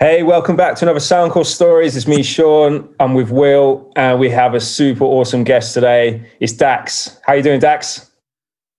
Hey, welcome back to another Soundcore Stories. It's me, Sean. I'm with Will, and we have a super awesome guest today. It's Dax. How you doing, Dax?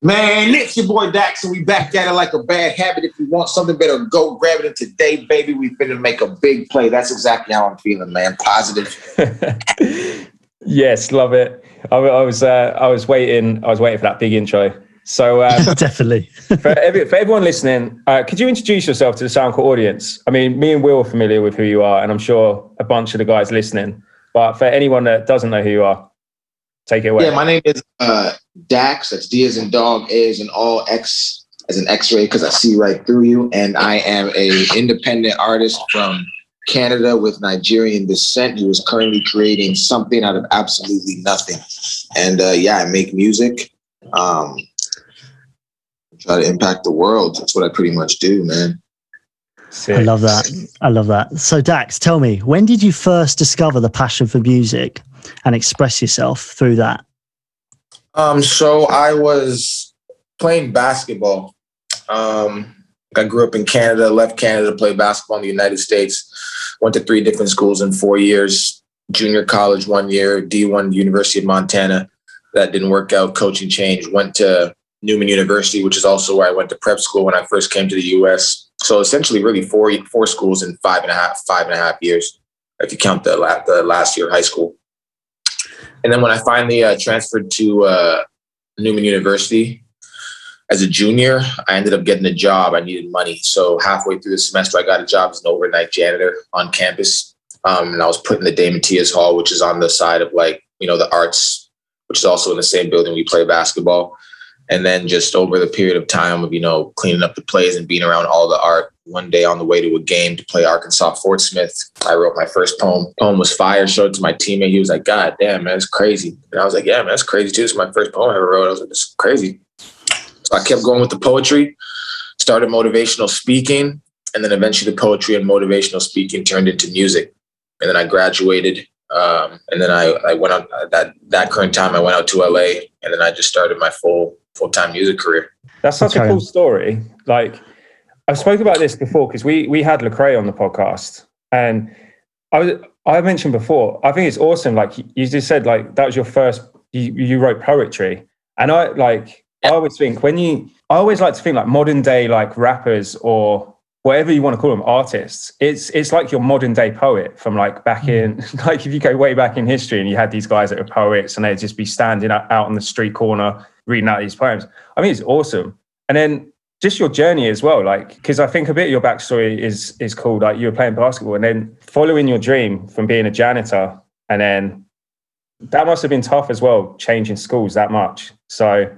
Man, it's your boy Dax, and we back at it like a bad habit. If you want something better, go grab it. And today, baby, we've been to make a big play. That's exactly how I'm feeling, man. Positive. yes, love it. I, I was uh, I was waiting. I was waiting for that big intro. So um, definitely for, every, for everyone listening, uh, could you introduce yourself to the Soundcore audience? I mean, me and Will are familiar with who you are, and I'm sure a bunch of the guys listening. But for anyone that doesn't know who you are, take it away. Yeah, my name is uh, Dax. That's D as in dog, A as in all, X as an X-ray because I see right through you. And I am a independent artist from Canada with Nigerian descent who is currently creating something out of absolutely nothing. And uh, yeah, I make music. Um, try to impact the world. That's what I pretty much do, man. Sick. I love that. I love that. So, Dax, tell me, when did you first discover the passion for music and express yourself through that? Um, so I was playing basketball. Um, I grew up in Canada, left Canada to play basketball in the United States. Went to three different schools in four years. Junior college one year, D1 University of Montana. That didn't work out. Coaching changed. Went to Newman University, which is also where I went to prep school when I first came to the U.S. So essentially, really four four schools in five and a half five and a half years, if you count the the last year of high school. And then when I finally uh, transferred to uh, Newman University as a junior, I ended up getting a job. I needed money, so halfway through the semester, I got a job as an overnight janitor on campus, um, and I was put in the De Mattias Hall, which is on the side of like you know the arts, which is also in the same building we play basketball and then just over the period of time of you know cleaning up the plays and being around all the art one day on the way to a game to play arkansas fort smith i wrote my first poem. Poem was fire showed it to my teammate. He was like god damn man that's crazy. And i was like yeah man that's crazy too. It's my first poem i ever wrote. I was like it's crazy. So i kept going with the poetry started motivational speaking and then eventually the poetry and motivational speaking turned into music. And then i graduated um, and then I, I went on that that current time I went out to LA and then I just started my full full time music career. That's such okay. a cool story. Like I've spoken about this before because we we had Lecrae on the podcast, and I was I mentioned before. I think it's awesome. Like you just said, like that was your first. You, you wrote poetry, and I like. I always think when you. I always like to think like modern day like rappers or whatever you want to call them artists it's it's like your modern day poet from like back hmm. in like if you go way back in history and you had these guys that were poets and they'd just be standing out on the street corner reading out these poems. I mean, it's awesome. And then just your journey as well, like because I think a bit of your backstory is is cool. Like you were playing basketball and then following your dream from being a janitor, and then that must have been tough as well, changing schools that much. So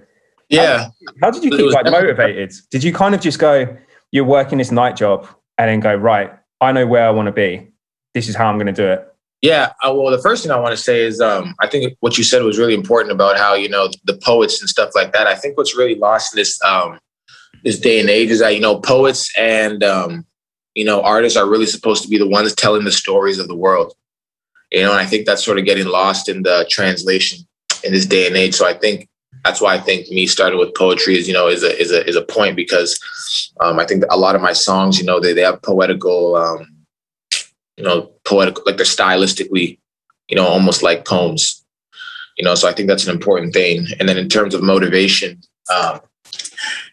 yeah, how, how did you keep like motivated? Did you kind of just go, you're working this night job, and then go right? I know where I want to be. This is how I'm going to do it. Yeah, uh, well, the first thing I want to say is um, I think what you said was really important about how you know the poets and stuff like that. I think what's really lost in this um, this day and age is that you know poets and um, you know artists are really supposed to be the ones telling the stories of the world. You know, and I think that's sort of getting lost in the translation in this day and age. So I think that's why I think me starting with poetry is you know is a is a is a point because um, I think a lot of my songs you know they they have poetical um, you know, poetic, like they're stylistically, you know, almost like poems. You know, so I think that's an important thing. And then in terms of motivation, um,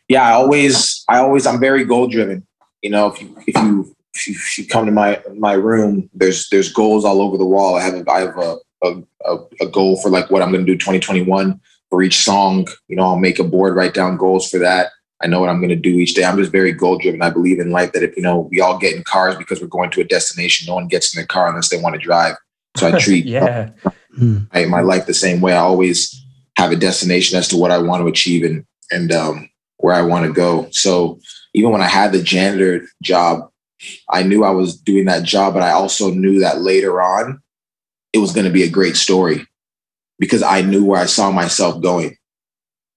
yeah, I always, I always, I'm very goal driven. You know, if you, if you, if you, come to my my room, there's there's goals all over the wall. I have a, I have a a, a goal for like what I'm going to do 2021 for each song. You know, I'll make a board, write down goals for that. I know what I'm going to do each day. I'm just very goal driven. I believe in life that if you know we all get in cars because we're going to a destination, no one gets in their car unless they want to drive. So I treat yeah. my, my life the same way. I always have a destination as to what I want to achieve and and um, where I want to go. So even when I had the janitor job, I knew I was doing that job, but I also knew that later on it was going to be a great story because I knew where I saw myself going.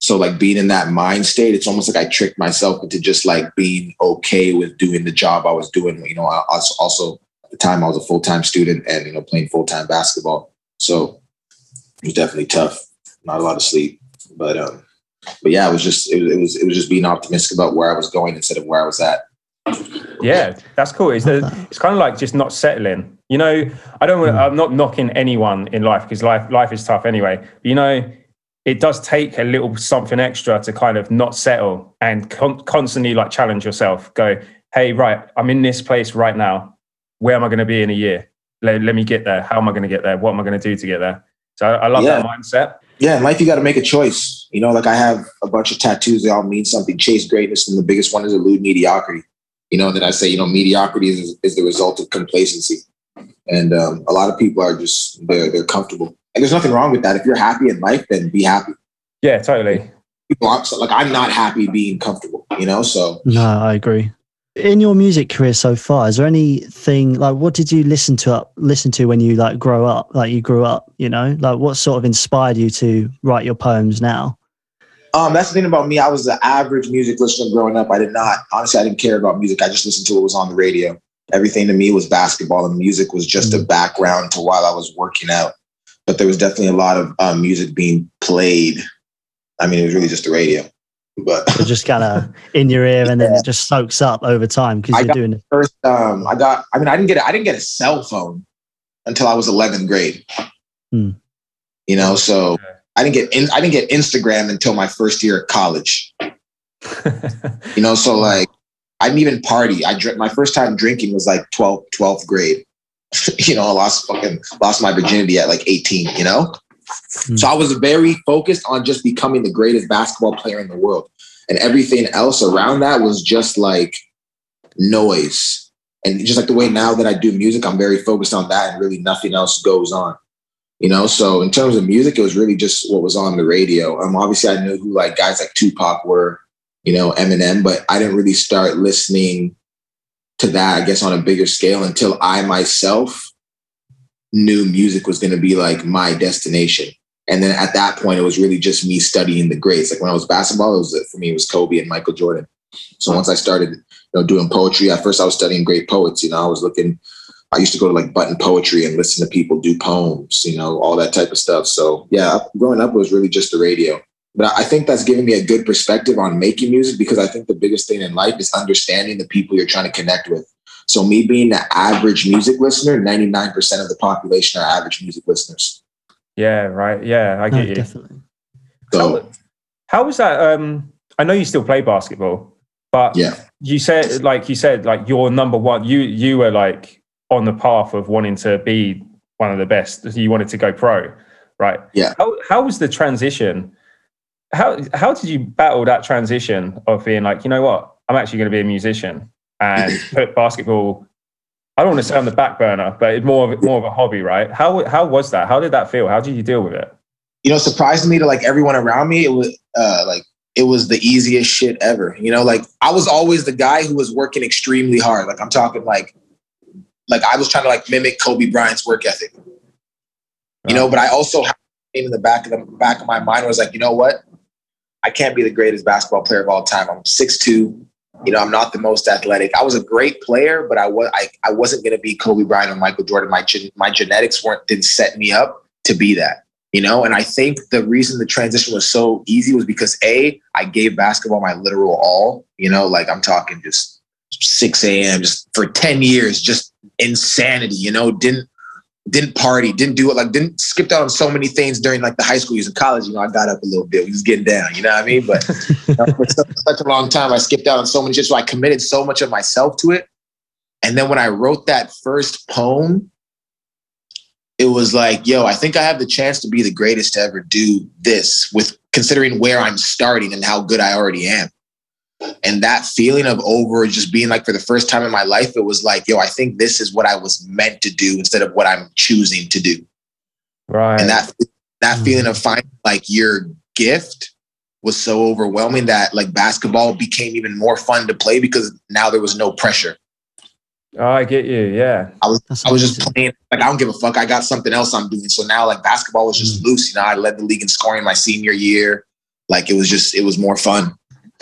So like being in that mind state, it's almost like I tricked myself into just like being okay with doing the job I was doing. You know, I was also at the time I was a full time student and you know playing full time basketball, so it was definitely tough. Not a lot of sleep, but um, but yeah, it was just it, it was it was just being optimistic about where I was going instead of where I was at. Yeah, that's cool. It's, the, it's kind of like just not settling. You know, I don't. Mm. I'm not knocking anyone in life because life life is tough anyway. But, you know, it does take a little something extra to kind of not settle and con- constantly like challenge yourself. Go, hey, right, I'm in this place right now. Where am I going to be in a year? Let, let me get there. How am I going to get there? What am I going to do to get there? So I, I love yeah. that mindset. Yeah, in life you got to make a choice. You know, like I have a bunch of tattoos. They all mean something. Chase greatness, and the biggest one is elude mediocrity. You know, and then I say, you know, mediocrity is, is the result of complacency, and um, a lot of people are just they're they're comfortable, and there's nothing wrong with that. If you're happy in life, then be happy. Yeah, totally. Like I'm not happy being comfortable. You know, so no, I agree in your music career so far is there anything like what did you listen to up listen to when you like grow up like you grew up you know like what sort of inspired you to write your poems now um that's the thing about me i was the average music listener growing up i did not honestly i didn't care about music i just listened to what was on the radio everything to me was basketball and music was just mm-hmm. a background to while i was working out but there was definitely a lot of um, music being played i mean it was really just the radio but it's just kind of in your ear and then yeah. it just soaks up over time because you're doing it. First, um, I got. I mean, I didn't get. A, I didn't get a cell phone until I was 11th grade. Hmm. You know, so I didn't get. In, I didn't get Instagram until my first year at college. you know, so like I didn't even party. I drink. My first time drinking was like 12th, 12th grade. you know, I lost fucking lost my virginity at like 18. You know. Mm. So I was very focused on just becoming the greatest basketball player in the world. And everything else around that was just like noise. And just like the way now that I do music, I'm very focused on that and really nothing else goes on. You know, so in terms of music, it was really just what was on the radio. Um, obviously I knew who like guys like Tupac were, you know, Eminem, but I didn't really start listening to that, I guess, on a bigger scale until I myself knew music was going to be like my destination. And then at that point, it was really just me studying the greats. Like when I was basketball, it was for me it was Kobe and Michael Jordan. So once I started, you know, doing poetry, at first I was studying great poets. You know, I was looking. I used to go to like button poetry and listen to people do poems. You know, all that type of stuff. So yeah, growing up was really just the radio. But I think that's given me a good perspective on making music because I think the biggest thing in life is understanding the people you're trying to connect with. So me being the average music listener, 99% of the population are average music listeners. Yeah, right. Yeah, I get no, you. Definitely. So, how, how was that? Um, I know you still play basketball, but yeah, you said like you said like you're number one. You you were like on the path of wanting to be one of the best. You wanted to go pro, right? Yeah. How how was the transition? How how did you battle that transition of being like, you know what, I'm actually going to be a musician, and put basketball. I don't want to say on the back burner, but it's more of more of a hobby, right? How how was that? How did that feel? How did you deal with it? You know, surprisingly to like everyone around me, it was uh, like it was the easiest shit ever. You know, like I was always the guy who was working extremely hard. Like I'm talking like like I was trying to like mimic Kobe Bryant's work ethic. You know, but I also in the back of the back of my mind was like, you know what? I can't be the greatest basketball player of all time. I'm 6'2, you know, I'm not the most athletic. I was a great player, but I was I, I wasn't going to be Kobe Bryant or Michael Jordan. My gen, my genetics weren't didn't set me up to be that. You know, and I think the reason the transition was so easy was because a I gave basketball my literal all. You know, like I'm talking just 6 a.m. just for 10 years, just insanity. You know, didn't didn't party, didn't do it, like didn't skipped out on so many things during like the high school years and college. You know, I got up a little bit, we was getting down, you know what I mean? But you know, uh, for such a long time, I skipped out on so many shit. So I committed so much of myself to it. And then when I wrote that first poem, it was like, yo, I think I have the chance to be the greatest to ever do this with considering where I'm starting and how good I already am. And that feeling of over just being like for the first time in my life, it was like, yo, I think this is what I was meant to do instead of what I'm choosing to do. Right. And that that mm-hmm. feeling of finding like your gift was so overwhelming that like basketball became even more fun to play because now there was no pressure. Oh, I get you. Yeah. I was That's I was just playing like I don't give a fuck. I got something else I'm doing. So now like basketball was just mm. loose. You know, I led the league in scoring my senior year. Like it was just it was more fun.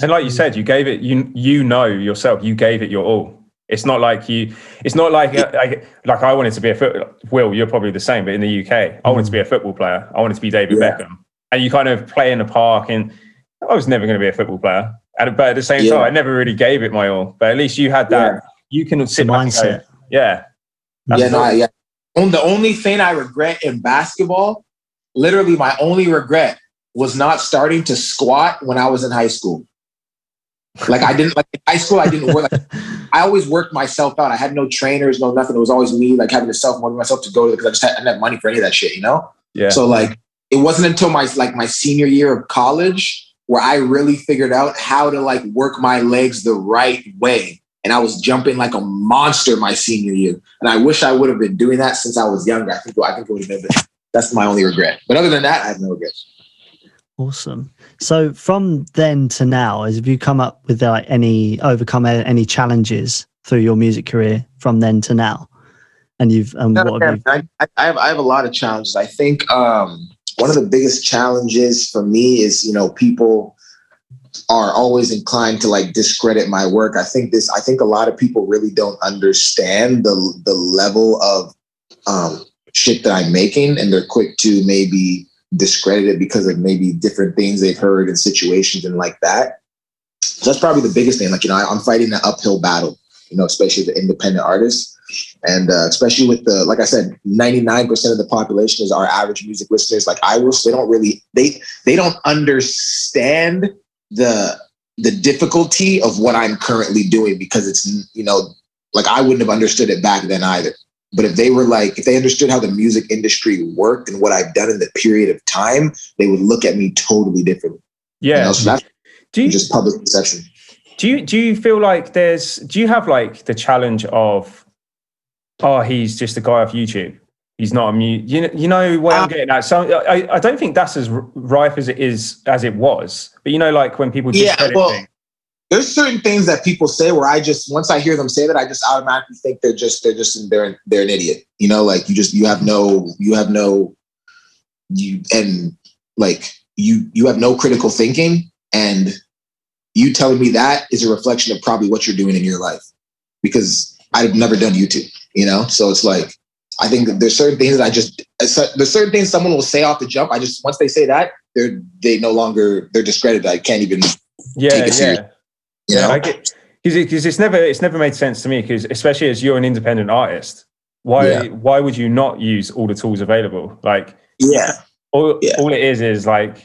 And like you said, you gave it. You you know yourself. You gave it your all. It's not like you. It's not like like, like I wanted to be a foot. Will you're probably the same, but in the UK, I wanted to be a mm. football player. I wanted to be David yeah. Beckham, and you kind of play in the park. And I was never going to be a football player. And but at the same Yeah. time, I never really gave it my all. But at least you had that. Yeah. You can sit back and go, mindset. yeah. That's yeah, no. I- yeah. On- The only thing I regret in basketball, literally my only regret was not starting to squat when I was in high school. Like I didn't like in high school. I didn't work. Like, I always worked myself out. I had no trainers, no nothing. It was always me, like having to self motivate myself to go to because I just had, I didn't have money for any of that shit. You know. yeah. So like it wasn't until my like my senior year of college where I really figured out how to like work my legs the right way. And I was jumping like a monster my senior year. And I wish I would have been doing that since I was younger. I think I think it would have been that's my only regret. But other than that, I have no regrets. Awesome. So from then to now, have you come up with like any overcome any challenges through your music career from then to now? And you've and what have you? I, I, I have I have a lot of challenges. I think um, one of the biggest challenges for me is you know people are always inclined to like discredit my work. I think this. I think a lot of people really don't understand the the level of um, shit that I'm making, and they're quick to maybe discredit it because of maybe different things they've heard and situations and like that. So that's probably the biggest thing. Like you know, I, I'm fighting an uphill battle. You know, especially the independent artists and uh, especially with the like i said 99% of the population is our average music listeners like I will, they don't really they they don't understand the the difficulty of what i'm currently doing because it's you know like i wouldn't have understood it back then either but if they were like if they understood how the music industry worked and what i've done in the period of time they would look at me totally differently you yeah. know? so that's Do you just public perception do you do you feel like there's do you have like the challenge of oh he's just a guy off YouTube he's not a mute you know you know where I'm Uh, getting at so I, I don't think that's as rife as it is as it was but you know like when people Yeah, well, things. There's certain things that people say where I just once I hear them say that I just automatically think they're just they're just they're they're an idiot. You know, like you just you have no you have no you and like you you have no critical thinking and you telling me that is a reflection of probably what you're doing in your life because I've never done YouTube, you know? So it's like I think that there's certain things that I just uh, there's certain things someone will say off the jump. I just once they say that, they're they no longer they're discredited. I can't even yeah take it yeah you yeah know. I get because it's never it's never made sense to me because especially as you're an independent artist why Yeah. why would you not use all the tools available like yeah. all, Yeah. all it is is like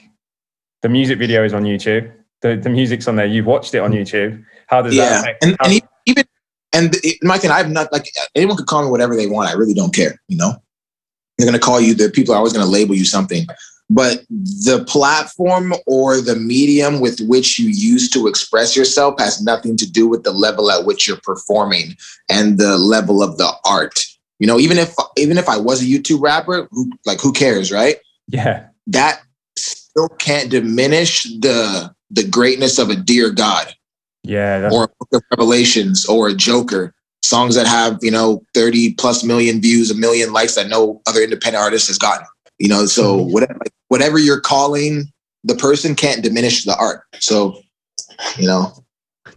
the music video is on YouTube. The, the music's on there. You've watched it on mm-hmm. YouTube. How does that yeah, and, how- and even and my thing, I'm not like anyone could call me whatever they want. I really don't care. You know, they're gonna call you. The people are always gonna label you something, but the platform or the medium with which you use to express yourself has nothing to do with the level at which you're performing and the level of the art. You know, even if even if I was a YouTube rapper, who like who cares, right? yeah, That still can't diminish the the greatness of a dear God yeah, that's, or a Book of Revelations or a Joker. Songs that have, you know, 30 plus million views, a million likes that no other independent artist has gotten. You know, so whatever whatever you're calling the person can't diminish the art. So, you know,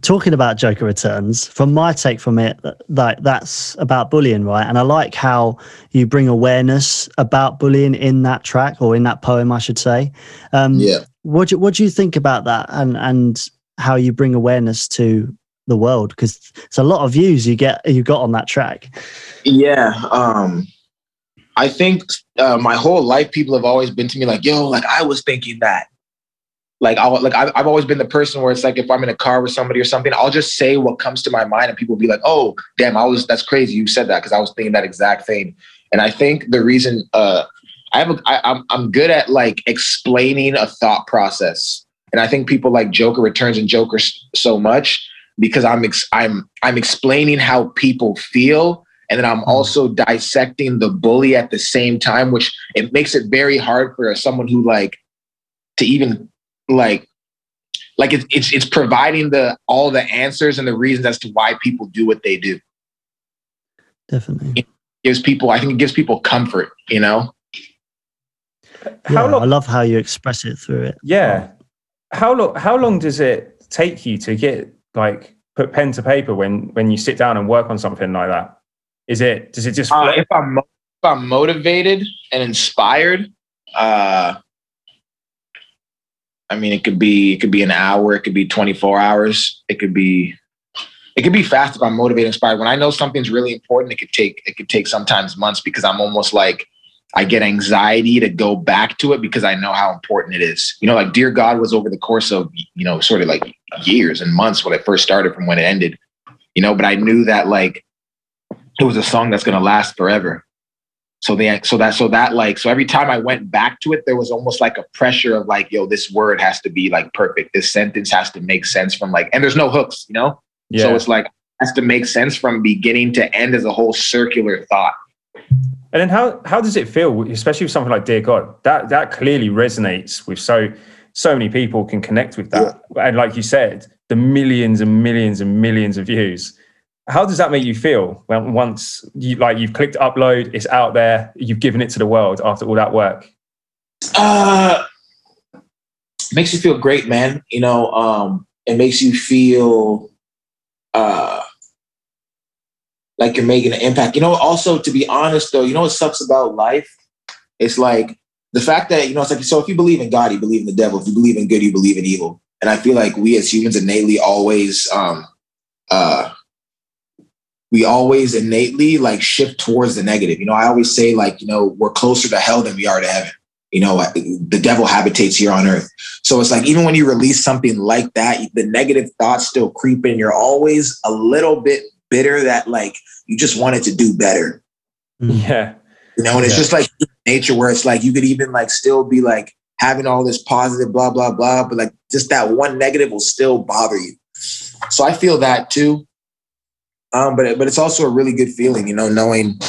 talking about Joker Returns, from my take from it, like that's about bullying, right? And I like how you bring awareness about bullying in that track or in that poem, I should say. Um, yeah. What do, what do you think about that, and and how you bring awareness to the world? Because it's a lot of views you get you got on that track. Yeah. Um, I think uh, my whole life, people have always been to me like, "Yo, like I was thinking that." Like I like I've, always been the person where it's like if I'm in a car with somebody or something, I'll just say what comes to my mind, and people will be like, "Oh, damn, I was that's crazy. You said that because I was thinking that exact thing." And I think the reason uh, I have a, I, I'm I'm good at like explaining a thought process, and I think people like Joker Returns and Joker so much because I'm ex- I'm I'm explaining how people feel and then I'm hmm. also dissecting the bully at the same time, which it makes it very hard for someone who like to even like like it's it's, it's providing the all the answers and the reasons as to why people do what they do. Definitely. gives people I think it gives people comfort, you know. how yeah, long? I love how you express it through it. yeah, how long? How long does it take you to get like put pen to paper when when you sit down and work on something like that? Is it? Does it just? Uh, if I'm if I'm motivated and inspired, uh I mean, it could be it could be an hour, it could be 24 hours, it could be it could be fast if I'm motivated, inspired. When I know something's really important, it could take it could take sometimes months because I'm almost like I get anxiety to go back to it because I know how important it is. You know, like Dear God was over the course of, you know, sort of like years and months when it first started from when it ended. You know, but I knew that like it was a song that's gonna last forever. So they so that so that like so every time I went back to it, there was almost like a pressure of like, yo, this word has to be like perfect. This sentence has to make sense from like, and there's no hooks, you know? Yeah. So it's like has to make sense from beginning to end as a whole circular thought. And then how how does it feel, especially with something like Dear God? That that clearly resonates with so so many people can connect with that. Yeah. And like you said, the millions and millions and millions of views. How does that make you feel when once you like you've clicked upload, it's out there, you've given it to the world after all that work? Uh makes you feel great, man. You know, um, it makes you feel uh like you're making an impact. You know, also to be honest though, you know what sucks about life? It's like the fact that, you know, it's like, so if you believe in God, you believe in the devil. If you believe in good, you believe in evil. And I feel like we as humans innately always, um, uh, we always innately like shift towards the negative. You know, I always say like, you know, we're closer to hell than we are to heaven. You know, the devil habitates here on earth. So it's like, even when you release something like that, the negative thoughts still creep in. You're always a little bit bitter that like you just wanted to do better. Mm-hmm. Yeah. You know, and it's yeah. just like nature where it's like you could even like still be like having all this positive blah blah blah, but like just that one negative will still bother you. So I feel that too. Um, but but it's also a really good feeling, you know, knowing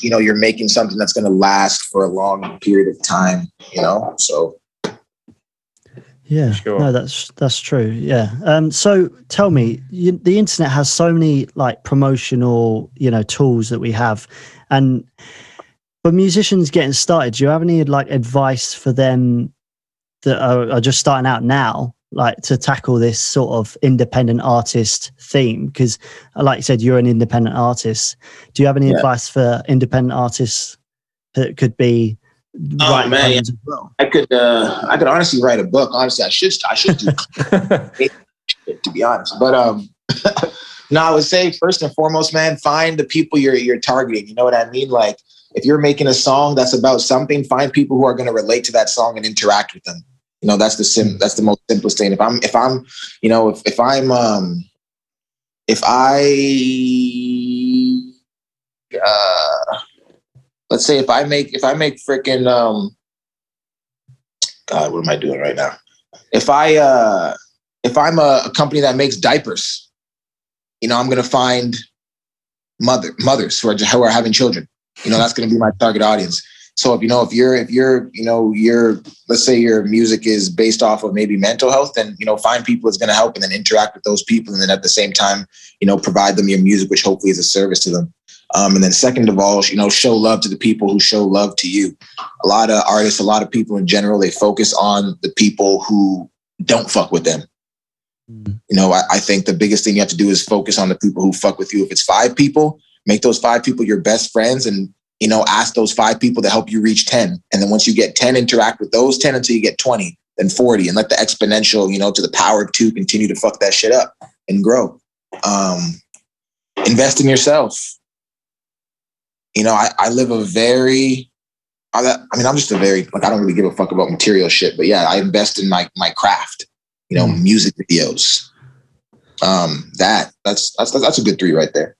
you know you're making something that's going to last for a long period of time, you know. So yeah, sure. no, that's that's true. Yeah. Um, so tell me, you, the internet has so many like promotional, you know, tools that we have, and for musicians getting started, do you have any like advice for them that are, are just starting out now, like to tackle this sort of independent artist theme? Because, uh, like you said, you're an independent artist. Do you have any yeah. advice for independent artists that could be Oh man, well. I could uh, I could honestly write a book. Honestly, I should I should do to be honest. But um no, I would say first and foremost, man, find the people you're you're targeting. You know what I mean? Like if you're making a song that's about something, find people who are going to relate to that song and interact with them. You know, that's the sim that's the most simplest thing. If I'm if I'm, you know, if if I'm um if I uh let's say if I make if I make freaking um God, what am I doing right now? If I uh if I'm a, a company that makes diapers, you know, I'm gonna find mother mothers who are who are having children. You know, that's gonna be my target audience. So if you know if you're if you're you know you're let's say your music is based off of maybe mental health, then you know find people that's going to help and then interact with those people, and then at the same time you know provide them your music, which hopefully is a service to them. Um, and then second of all, you know, show love to the people who show love to you. A lot of artists, a lot of people in general, they focus on the people who don't fuck with them. Mm-hmm. You know, I, I think the biggest thing you have to do is focus on the people who fuck with you. If it's five people, make those five people your best friends and you know, ask those five people to help you reach 10. And then once you get 10, interact with those 10 until you get 20, then 40, and let the exponential, you know, to the power of two continue to fuck that shit up and grow. Um, invest in yourself you know, I, I live a very, I, I mean, I'm just a very, like, I don't really give a fuck about material shit, but yeah, I invest in my, my craft, you know, mm. music videos. Um, that, that's, that's, that's a good three right there.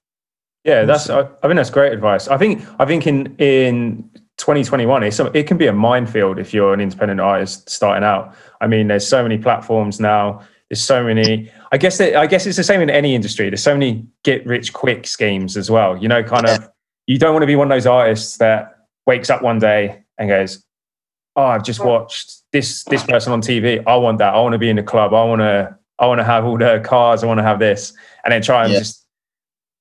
Yeah, that's, I, I think that's great advice. I think, I think in, in 2021, it's, it can be a minefield if you're an independent artist starting out. I mean, there's so many platforms now. There's so many. I guess that I guess it's the same in any industry. There's so many get rich quick schemes as well. You know, kind of you don't want to be one of those artists that wakes up one day and goes, "Oh, I've just watched this this person on TV. I want that. I want to be in the club. I want to I want to have all the cars. I want to have this." And then try and yeah. just.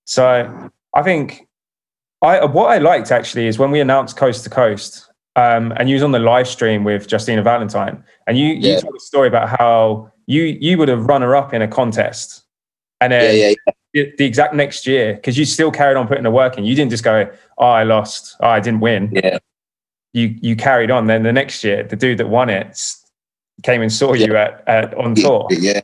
So I think I what I liked actually is when we announced Coast to Coast, um, and you was on the live stream with Justina Valentine, and you yeah. you told a story about how you you would have runner up in a contest, and then yeah, yeah, the exact next year because you still carried on putting the work in. You didn't just go, "Oh, I lost. Oh, I didn't win." Yeah. You you carried on. Then the next year, the dude that won it came and saw you at, at on tour. Yeah,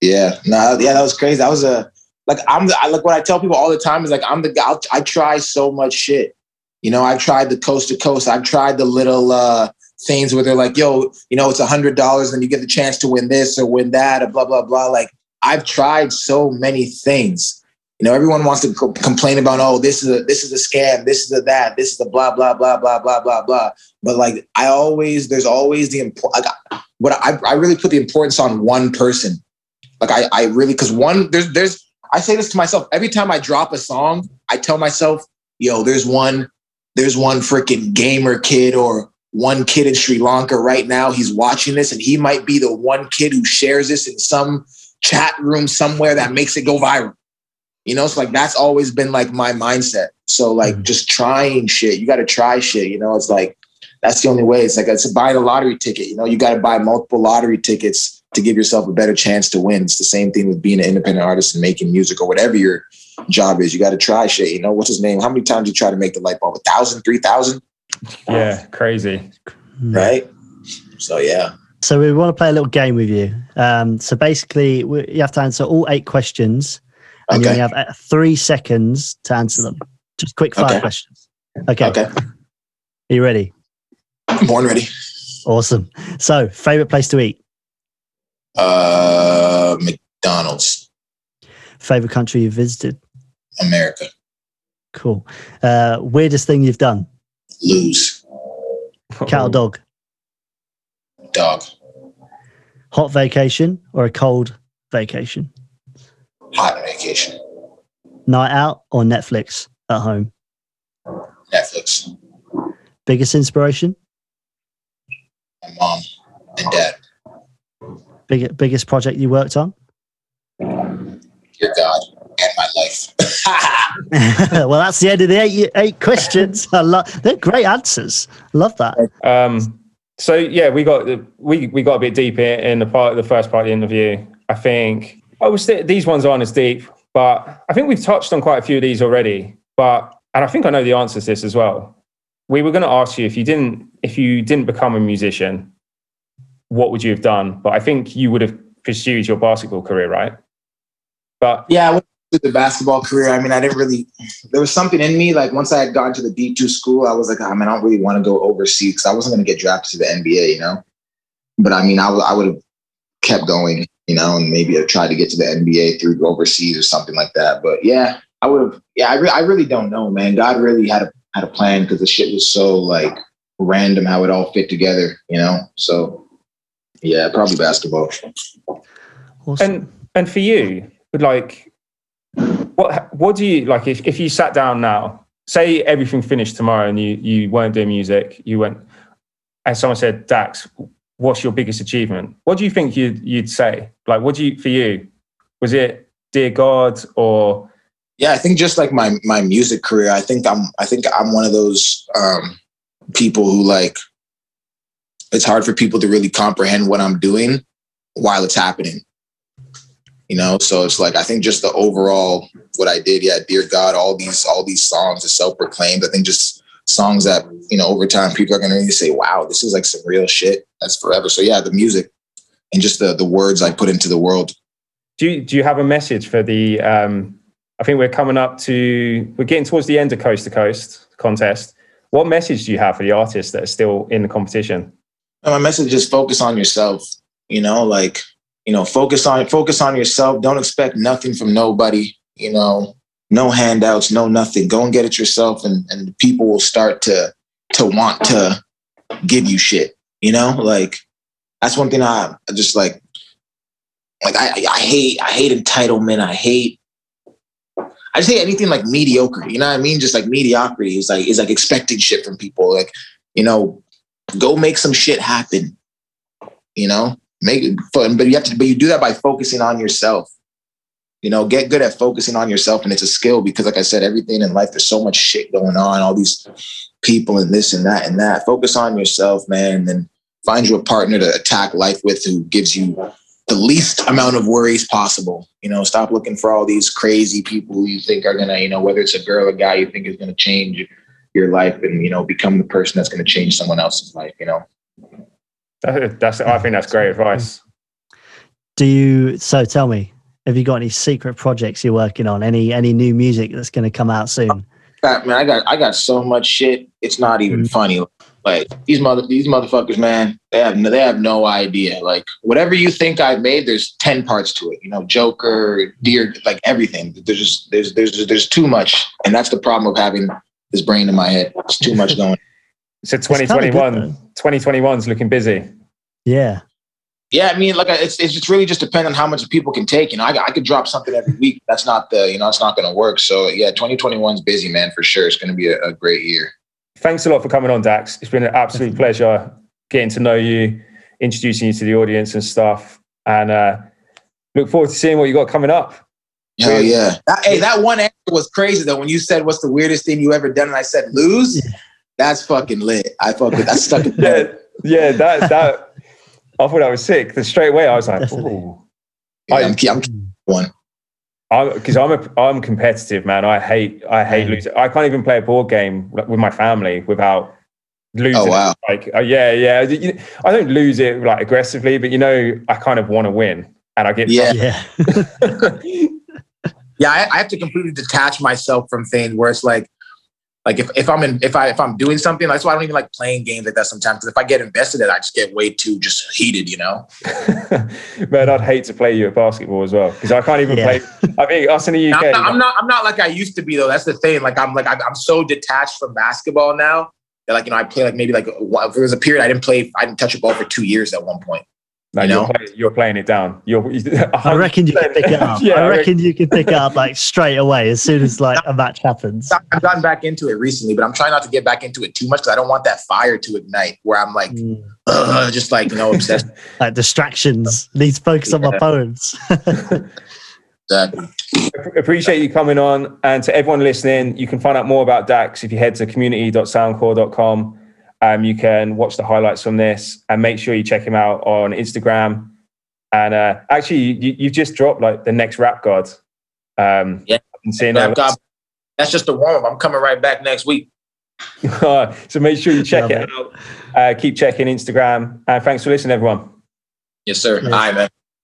yeah, no, yeah, that was crazy. That was a like I'm the, I like what I tell people all the time is like I'm the guy. I try so much shit. You know, I've tried the coast to coast. I've tried the little uh things where they're like, yo, you know, it's a hundred dollars, and you get the chance to win this or win that, or blah blah blah. Like I've tried so many things. You know, everyone wants to co- complain about, oh, this is a this is a scam, this is a that, this is the blah blah blah blah blah blah blah. But like, I always there's always the important. What I I really put the importance on one person. Like I I really because one there's there's I say this to myself every time I drop a song. I tell myself, yo, there's one there's one freaking gamer kid or one kid in Sri Lanka right now. He's watching this, and he might be the one kid who shares this in some chat room somewhere that makes it go viral. You know, it's like that's always been like my mindset. So like mm-hmm. just trying shit. You got to try shit. You know, it's like that's the only way. It's like it's buying a lottery ticket. You know, you got to buy multiple lottery tickets to give yourself a better chance to win. It's the same thing with being an independent artist and making music or whatever your job is. You got to try shit. You know, what's his name? How many times you try to make the light bulb? A thousand, three thousand? Yeah, crazy. Right. So yeah. So we want to play a little game with you. Um, so basically, we, you have to answer all eight questions, and okay. you only have uh, three seconds to answer them. Just quick fire okay. questions. Okay. Okay. Are you ready? Born ready. Awesome. So, favorite place to eat? Uh, McDonald's. Favorite country you've visited? America. Cool. Uh, weirdest thing you've done? Lose. Cat or dog? Dog. Hot vacation or a cold vacation? Hot vacation. Night out or Netflix at home? Netflix. Biggest inspiration? My mom and dad. Big, biggest project you worked on? Dear God and my life. well, that's the end of the eight, eight questions. I love, they're great answers. Love that. Um, so yeah, we got we we got a bit deep in the part the first part of the interview. I think I was these ones aren't as deep, but I think we've touched on quite a few of these already. But and I think I know the answer to this as well. We were going to ask you if you didn't if you didn't become a musician, what would you have done? But I think you would have pursued your basketball career, right? But yeah, with the basketball career, I mean, I didn't really. There was something in me. Like once I had gone to the D two school, I was like, ah, I mean, I don't really want to go overseas because I wasn't going to get drafted to the NBA, you know. But I mean, I, w- I would have kept going, you know, and maybe have tried to get to the NBA through overseas or something like that. But yeah, I would have. Yeah, I, re- I really don't know, man. God really had a had a plan because the shit was so like random how it all fit together, you know. So yeah, probably basketball. Awesome. And and for you, like what what do you like if, if you sat down now, say everything finished tomorrow and you you weren't doing music, you went and someone said, Dax, what's your biggest achievement? What do you think you'd you'd say? Like what do you for you? Was it Dear God or yeah, I think just like my my music career, I think I'm I think I'm one of those um people who like it's hard for people to really comprehend what I'm doing while it's happening you know? So it's like i think just the overall what i did yeah dear god all these all these songs are self-proclaimed. I think just songs that you know over time people are to really say wow this is like some real shit. That's forever. So yeah the music and just the the words i put into the world. Do you do you have a message for the um i think we're coming up to we're getting towards the end of coast to coast contest. What message do you have for the artists that are still in the competition my message is focus on yourself you know like you know focus on focus on yourself don't expect nothing from nobody you know no handouts no nothing go and get it yourself and and people will start to to want to give you shit you know like that's one thing i just like like i i hate i hate entitlement i hate I just hate anything like mediocre. You know what I mean? Just like mediocrity is like is like expecting shit from people. Like, you know, go make some shit happen. You know, make it fun, but you have to, but you do that by focusing on yourself. You know, get good at focusing on yourself, and it's a skill because, like I said, everything in life, there's so much shit going on, all these people and this and that and that. Focus on yourself, man, and find you a partner to attack life with who gives you the least amount of worries possible. You know, stop looking for all these crazy people who you think are gonna, you know, whether it's a girl or guy you think is gonna change your life and you know become the person that's gonna change someone else's life. You know. That- That's I think that's great advice. Do you? So tell me, have you got any secret projects you're working on? Any any new music that's going to come out soon? God, man, I got I got so much shit. It's not even Mhm. funny. Like these mother these motherfuckers, man, they have no, they have no idea. Like whatever you think I've made, there's ten parts to it. You know, Joker, Dear, like everything. There's just there's there's there's too much, and that's the problem of having this brain in my head. It's too much going. So kinda good, 2021, though. 2021's looking busy. Yeah, Yeah, I mean, like it's it's just really just depend on how much people can take. You know, I, I could drop something every week. That's not the you know, it's not going to work. So yeah, 2021's busy, man, for sure. It's going to be a, a great year. Thanks a lot for coming on, Dax. It's been an absolute pleasure getting to know you, introducing you to the audience and stuff. And uh, look forward to seeing what you got coming up. Hell yeah. That, hey, that one answer was crazy though. When you said what's the weirdest thing you ever done, and I said lose, Yeah. that's fucking lit. I fucking that's stuck in my Yeah, yeah, that that I thought I was sick. Then straight away I was like, Definitely. ooh. Yeah, I- I'm, I'm one. I'm because I'm a I'm competitive, man. I hate I hate Mm. losing. I can't even play a board game with my family without losing. Oh wow. Like, uh, yeah, yeah. I don't lose it like aggressively, but you know, I kind of want to win, and I get Yeah. yeah, Yeah, I, I have to completely detach myself from things where it's like, like if, if I'm in if I if I'm doing something, that's why I don't even like playing games like that sometimes. Because if I get invested in it, I just get way too just heated, you know. man. I'd hate to play you at basketball as well because I can't even Yeah. play. I think us in the UK. I'm not, I'm not I'm not like I used to be though. That's the thing. Like I'm like I'm I'm so detached from basketball now. That like you know I play like maybe like one- there was a period I didn't play I didn't touch a ball for two years at one point. No, you you're, know? play, you're playing it down. You're. I reckon you can pick it up. Yeah, I I reckon you can pick it up like straight away as soon as like a match happens. I've gotten back into it recently, but I'm trying not to get back into it too much because I don't want that fire to ignite where I'm like Mm. just like you know obsessed. Like distractions. Need to focus on my Yeah. poems. exactly. Appreciate you coming on. And to everyone listening, you can find out more about Dax if you head to community.soundcore.com. Um, you can watch the highlights from this and make sure you check him out on Instagram. And uh, actually, you, you've just dropped like the next rap god. Um, Yeah. I've been seeing Rap that. God, that's just the warm up. I'm coming right back next week. so make sure you check Love it out. Uh, keep checking Instagram. And thanks for listening, everyone. Yes, sir. Yeah. All right, man.